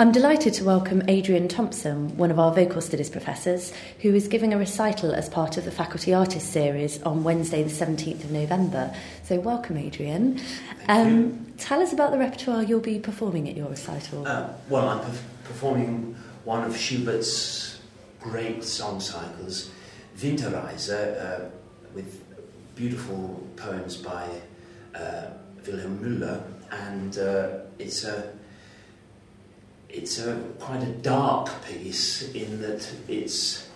I'm delighted to welcome Adrian Thompson, one of our vocal studies professors, who is giving a recital as part of the Faculty Artist series on Wednesday, the 17th of November. So, welcome, Adrian. Um, tell us about the repertoire you'll be performing at your recital. Uh, well, I'm pe- performing one of Schubert's great song cycles, Winterreise, uh, with beautiful poems by uh, Wilhelm Müller, and uh, it's a it's a quite a dark piece in that it's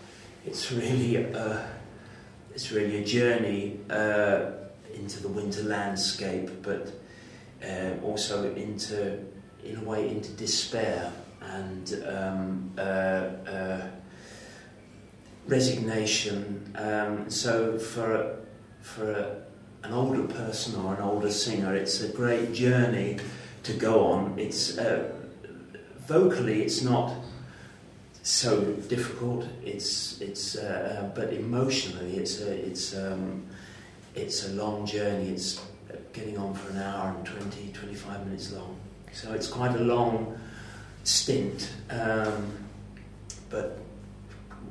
it's really a, it's really a journey uh, into the winter landscape, but uh, also into in a way into despair and um, uh, uh resignation. Um, so for for a, an older person or an older singer, it's a great journey to go on. It's uh, vocally, it's not so difficult. It's it's uh, uh, but emotionally, it's a it's um, it's a long journey. It's getting on for an hour and 20, 25 minutes long. So it's quite a long stint, um, but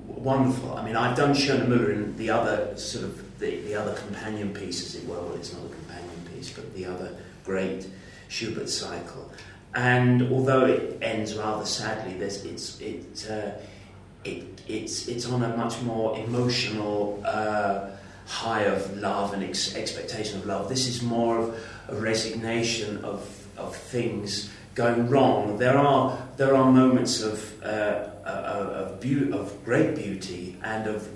wonderful. I mean, I've done Müllerin the other sort of the, the other companion piece, as it were. Well, it's not a companion piece, but the other great Schubert cycle. And although it ends rather sadly, it's, it, uh, it, it's, it's on a much more emotional uh, high of love and ex- expectation of love. This is more of a resignation of, of things going wrong. There are, there are moments of, uh, of, be- of great beauty and of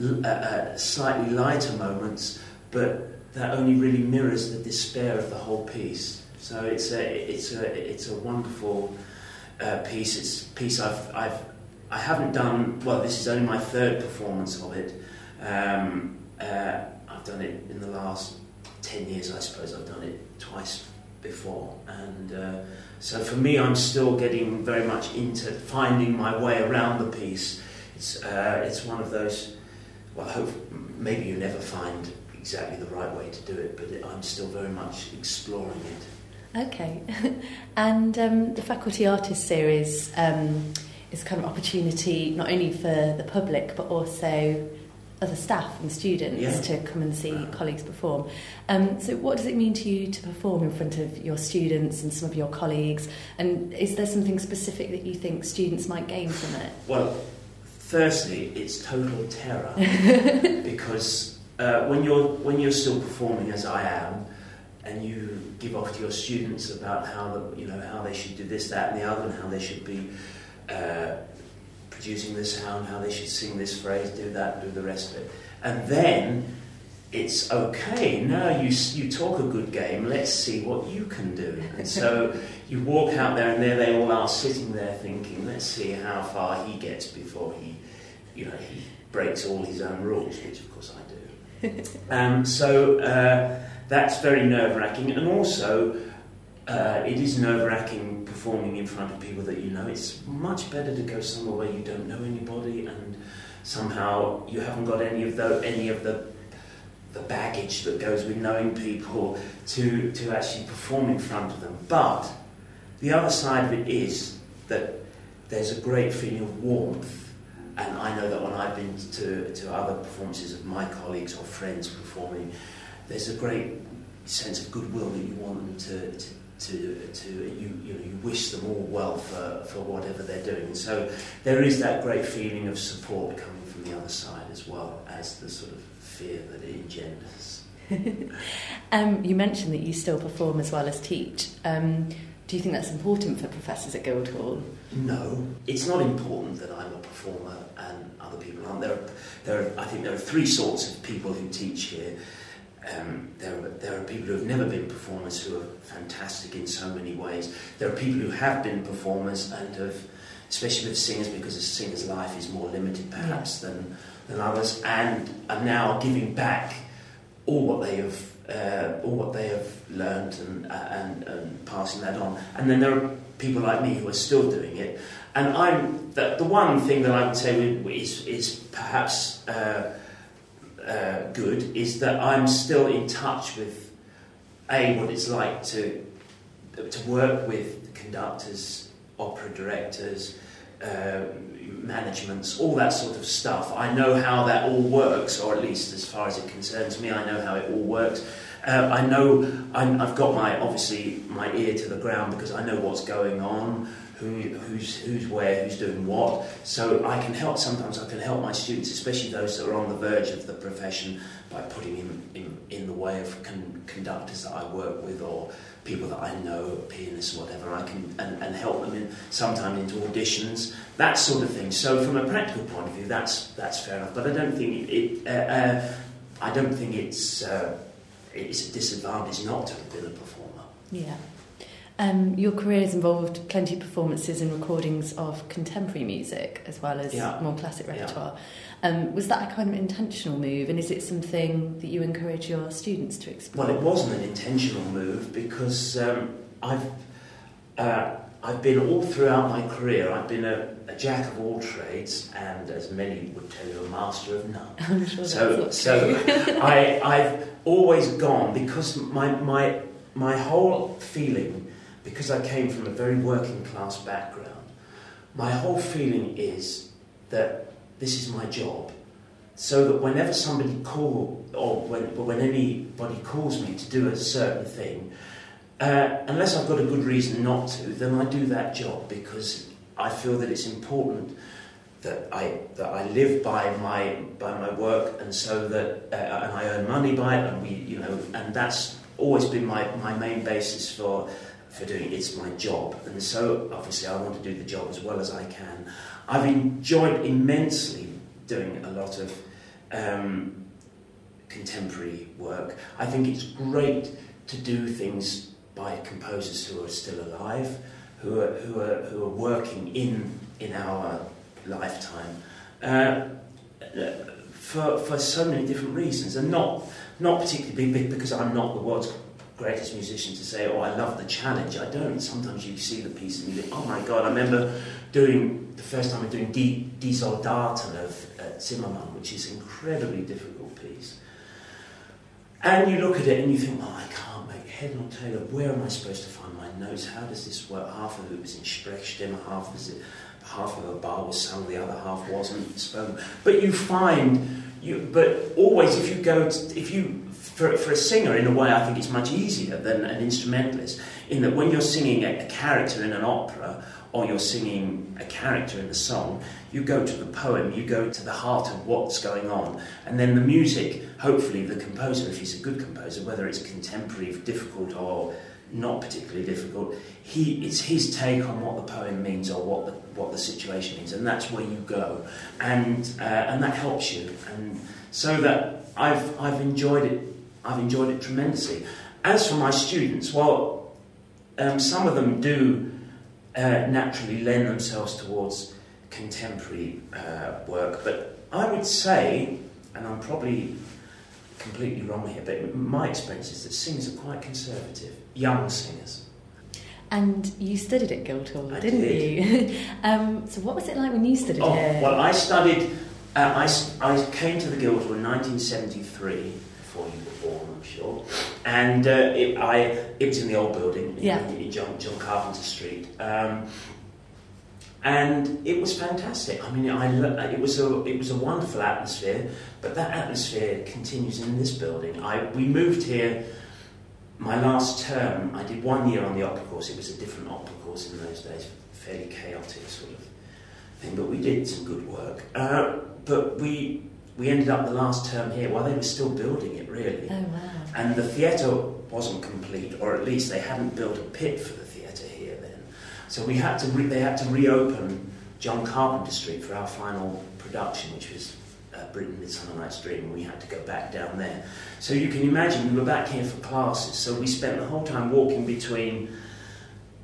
l- uh, uh, slightly lighter moments, but that only really mirrors the despair of the whole piece. So it's a it's a it's a wonderful uh, piece. It's a piece I've I've I haven't done well. This is only my third performance of it. Um, uh, I've done it in the last ten years, I suppose. I've done it twice before, and uh, so for me, I'm still getting very much into finding my way around the piece. It's uh, it's one of those. Well, hope maybe you never find exactly the right way to do it, but I'm still very much exploring it. Okay. and um, the Faculty Artist Series um, is kind of opportunity not only for the public but also other staff and students Yeah. to come and see colleagues perform. Um, so, what does it mean to you to perform in front of your students and some of your colleagues? And is there something specific that you think students might gain from it? Well, firstly, it's total terror because uh, when you're when you're still performing as I am, and you give off to your students about how the, you know how they should do this, that, and the other, and how they should be uh, producing the sound, how they should sing this phrase, do that, do the rest of it, and then it's okay. Now you you talk a good game. Let's see what you can do. And so you walk out there, and there they all are sitting there thinking, let's see how far he gets before he, you know, he breaks all his own rules, which of course I do. um, so uh, that's very nerve wracking, and also. Uh, it is nerve wracking performing in front of people that you know. It's much better to go somewhere where you don't know anybody and somehow you haven't got any of the any of the the baggage that goes with knowing people to, to actually perform in front of them. But the other side of it is that there's a great feeling of warmth. And I know that when I've been to, to other performances of my colleagues or friends performing, there's a great sense of goodwill that you want them to, to, to, to you, you, know, you wish them all well for, for whatever they're doing. So there is that great feeling of support coming from the other side as well as the sort of fear that it engenders. Um, you mentioned that you still perform as well as teach. Um, do you think that's important for professors at Guildhall? No, it's not important that I'm a performer and other people aren't. There, are, there are, I think there are three sorts of people who teach here. Um, there, are, there are people who have never been performers who are fantastic in so many ways. There are people who have been performers and have, especially with singers, because a singer's life is more limited perhaps than, than others, and are now giving back all what they have, uh, all what they have learned and, uh, and, and passing that on. And then there are people like me who are still doing it. And I'm the, the one thing that I would say is, is perhaps uh, uh, good is that I'm still in touch with a what it's like to to work with conductors opera directors, uh, managements, all that sort of stuff. I know how that all works, or at least as far as it concerns me, I know how it all works. Uh, I know i have got my obviously my ear to the ground because I know what's going on, who, who's who's where, who's doing what. So I can help. Sometimes I can help my students, especially those that are on the verge of the profession, by putting in in, in the way of con- conductors that I work with or people that I know, pianists, whatever. I can and, and help them in sometimes into auditions, that sort of thing. So from a practical point of view, that's that's fair enough. But I don't think it. uh, uh, I don't think it's. It's a disadvantage not to have been a performer. Yeah. Um, your career has involved plenty of performances and recordings of contemporary music as well as yeah. more classic repertoire. Yeah. Um, was that a kind of intentional move, and is it something that you encourage your students to explore? Well, it wasn't an intentional move because um, I've uh, I've been all throughout my career. I've been a, a, jack of all trades, and as many would tell you, a master of none. Sure so, so I, I've always gone because my my my whole feeling, because I came from a very working class background, my whole feeling is that this is my job. So that whenever somebody call or when, when anybody calls me to do a certain thing, uh, unless I've got a good reason not to, then I do that job because I feel that it's important that I that I live by my by my work, and so that uh, and I earn money by it, and we you know, and that's always been my, my main basis for for doing it. It's my job, and so obviously I want to do the job as well as I can. I've enjoyed immensely doing a lot of um, contemporary work. I think it's great to do things by composers who are still alive, who are, who are, who are working in, in our lifetime uh, for, for so many different reasons, and not, not particularly because I'm not the world's greatest musician to say, oh, I love the challenge. I don't. Sometimes you see the piece and you think, oh my God, I remember doing, the first time I'm doing Die Soldaten of uh, Zimmermann, which is an incredibly difficult piece. And you look at it and you think, oh, I can't make head on tail of where am I supposed to find my notes? How does this work? Half of it was in Sprechstimme, half was it, half of a bar was sung, the other half wasn't spoken. But you find you, but always if you go, to, if you for, for a singer, in a way, I think it's much easier than an instrumentalist. In that when you're singing a, a character in an opera or you're singing a character in the song, you go to the poem, you go to the heart of what's going on, and then the music, hopefully, the composer, if he's a good composer, whether it's contemporary, difficult, or not particularly difficult, he, it's his take on what the poem means or what the, what the situation means, and that's where you go, and, uh, and that helps you. And so that I've, I've enjoyed it, I've enjoyed it tremendously. As for my students, well, um, some of them do uh, naturally lend themselves towards contemporary uh, work. But I would say, and I'm probably completely wrong here, but my experience is that singers are quite conservative, young singers. And you studied at Guildhall, I didn't did. you? um, so what was it like when you studied oh, here? Well, I studied, uh, I, I came to the Guildhall in 1973, before you were born, I'm sure. And uh, it, I, it was in the old building in, yeah. in John, John Carpenter Street. Um, and it was fantastic. I mean, I, it was a it was a wonderful atmosphere, but that atmosphere continues in this building. I we moved here. My last term, I did one year on the opera course. It was a different opera course in those days, fairly chaotic sort of thing, but we did some good work. Uh, but we we ended up the last term here while they were still building it, really. Oh wow! And the theatre wasn't complete, or at least they hadn't built a pit for the theatre here then. so we had to re- they had to reopen John Carpenter Street for our final production, which was uh, Britten Midsummer Night's Dream, and we had to go back down there. So you can imagine we were back here for classes, so we spent the whole time walking between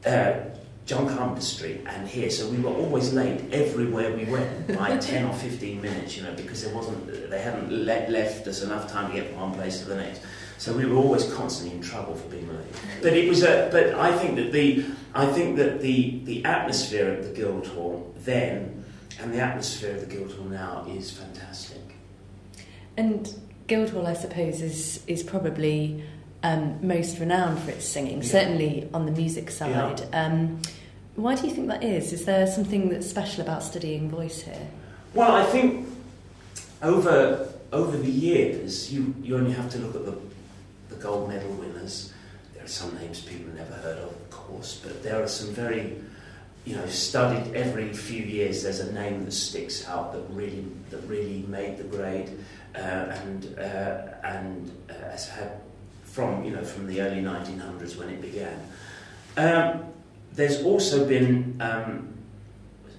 uh, John Carpenter Street and here, so we were always late everywhere we went by 10 or 15 minutes, you know, because there wasn't, they hadn't le- left us enough time to get from one place to the next. So we were always constantly in trouble for being late. But it was a, but I think that the, I think that the, the atmosphere at the Guildhall then and the atmosphere of the Guildhall now is fantastic. And Guildhall, I suppose, is is probably um, most renowned for its singing, yeah. certainly on the music side. Yeah. Um, Why do you think that is? Is there something that's special about studying voice here? Well, I think over over the years, you, you only have to look at the, the gold medal winners. There are some names people have never heard of, of course, but there are some very, you know, studied every few years. There's a name that sticks out that really that really made the grade, uh, and uh, and uh, has had from you know from the early 1900s when it began. Um, there's also been um,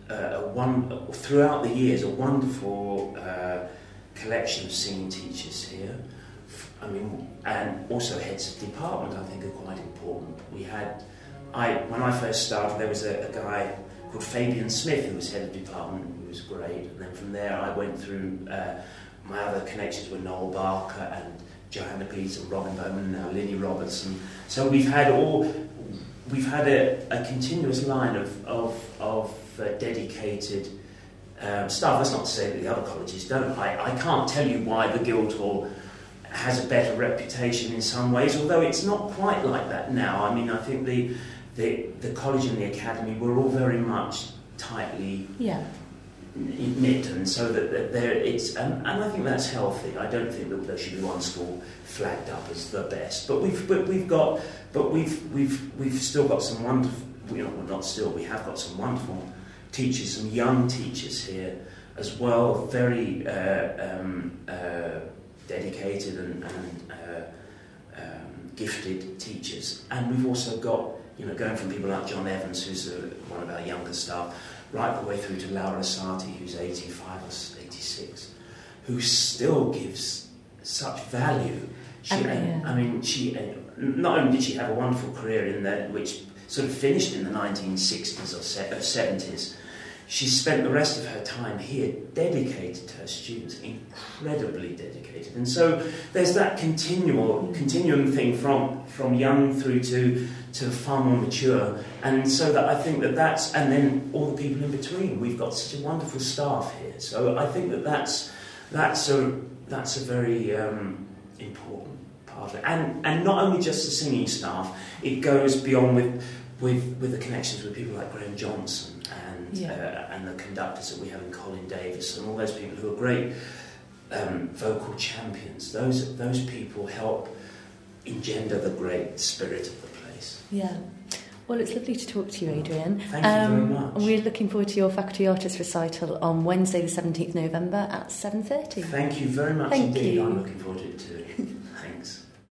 a one throughout the years a wonderful uh, collection of singing teachers here. I mean, and also heads of department. I think are quite important. We had, I when I first started, there was a, a guy called Fabian Smith who was head of department. Who was great. And then from there, I went through uh, my other connections with Noelle Barker and Johanna and Robin Bowman, now Lily Robertson. So we've had all, we've had a, a continuous line of of, of uh, dedicated um, staff. That's not to say that the other colleges don't. I, I can't tell you why the Guildhall has a better reputation in some ways, although it's not quite like that now. I mean, I think the the, the college and the academy were all very much tightly Yeah. Knit, and so that, that there it's and, and I think that's healthy. I don't think that there should be one school flagged up as the best, but we've but we've got but we've we've we've still got some wonderful. You know, well, not still. We have got some wonderful teachers, some young teachers here as well. Very uh, um, uh, dedicated and, and uh, um, gifted teachers, and we've also got you know going from people like John Evans, who's a, one of our younger staff right the way through to Laura Sarti, who's 85 or 86, who still gives such value. She, oh, Okay, yeah. I mean, she not only did she have a wonderful career in that, which sort of finished in the 1960s or se- or 70s, she spent the rest of her time here dedicated to her students, incredibly dedicated. And so there's that continual continuum thing from from young through to to far more mature. And so that I think that that's and then all the people in between. We've got such a wonderful staff here. So I think that that's that's a that's a very um, important part of it. And and not only just the singing staff, it goes beyond with with with the connections with people like Graham Johnson and Yeah. uh, and the conductors that we have in Colin Davis and all those people who are great um, vocal champions. Those those people help engender the great spirit of the place. Yeah. Well, it's lovely to talk to you, Adrian. Thank you very much. We're looking forward to your faculty artist recital on Wednesday, the seventeenth November at seven thirty. Thank you very much Thank indeed. you. I'm looking forward to it too. Thanks.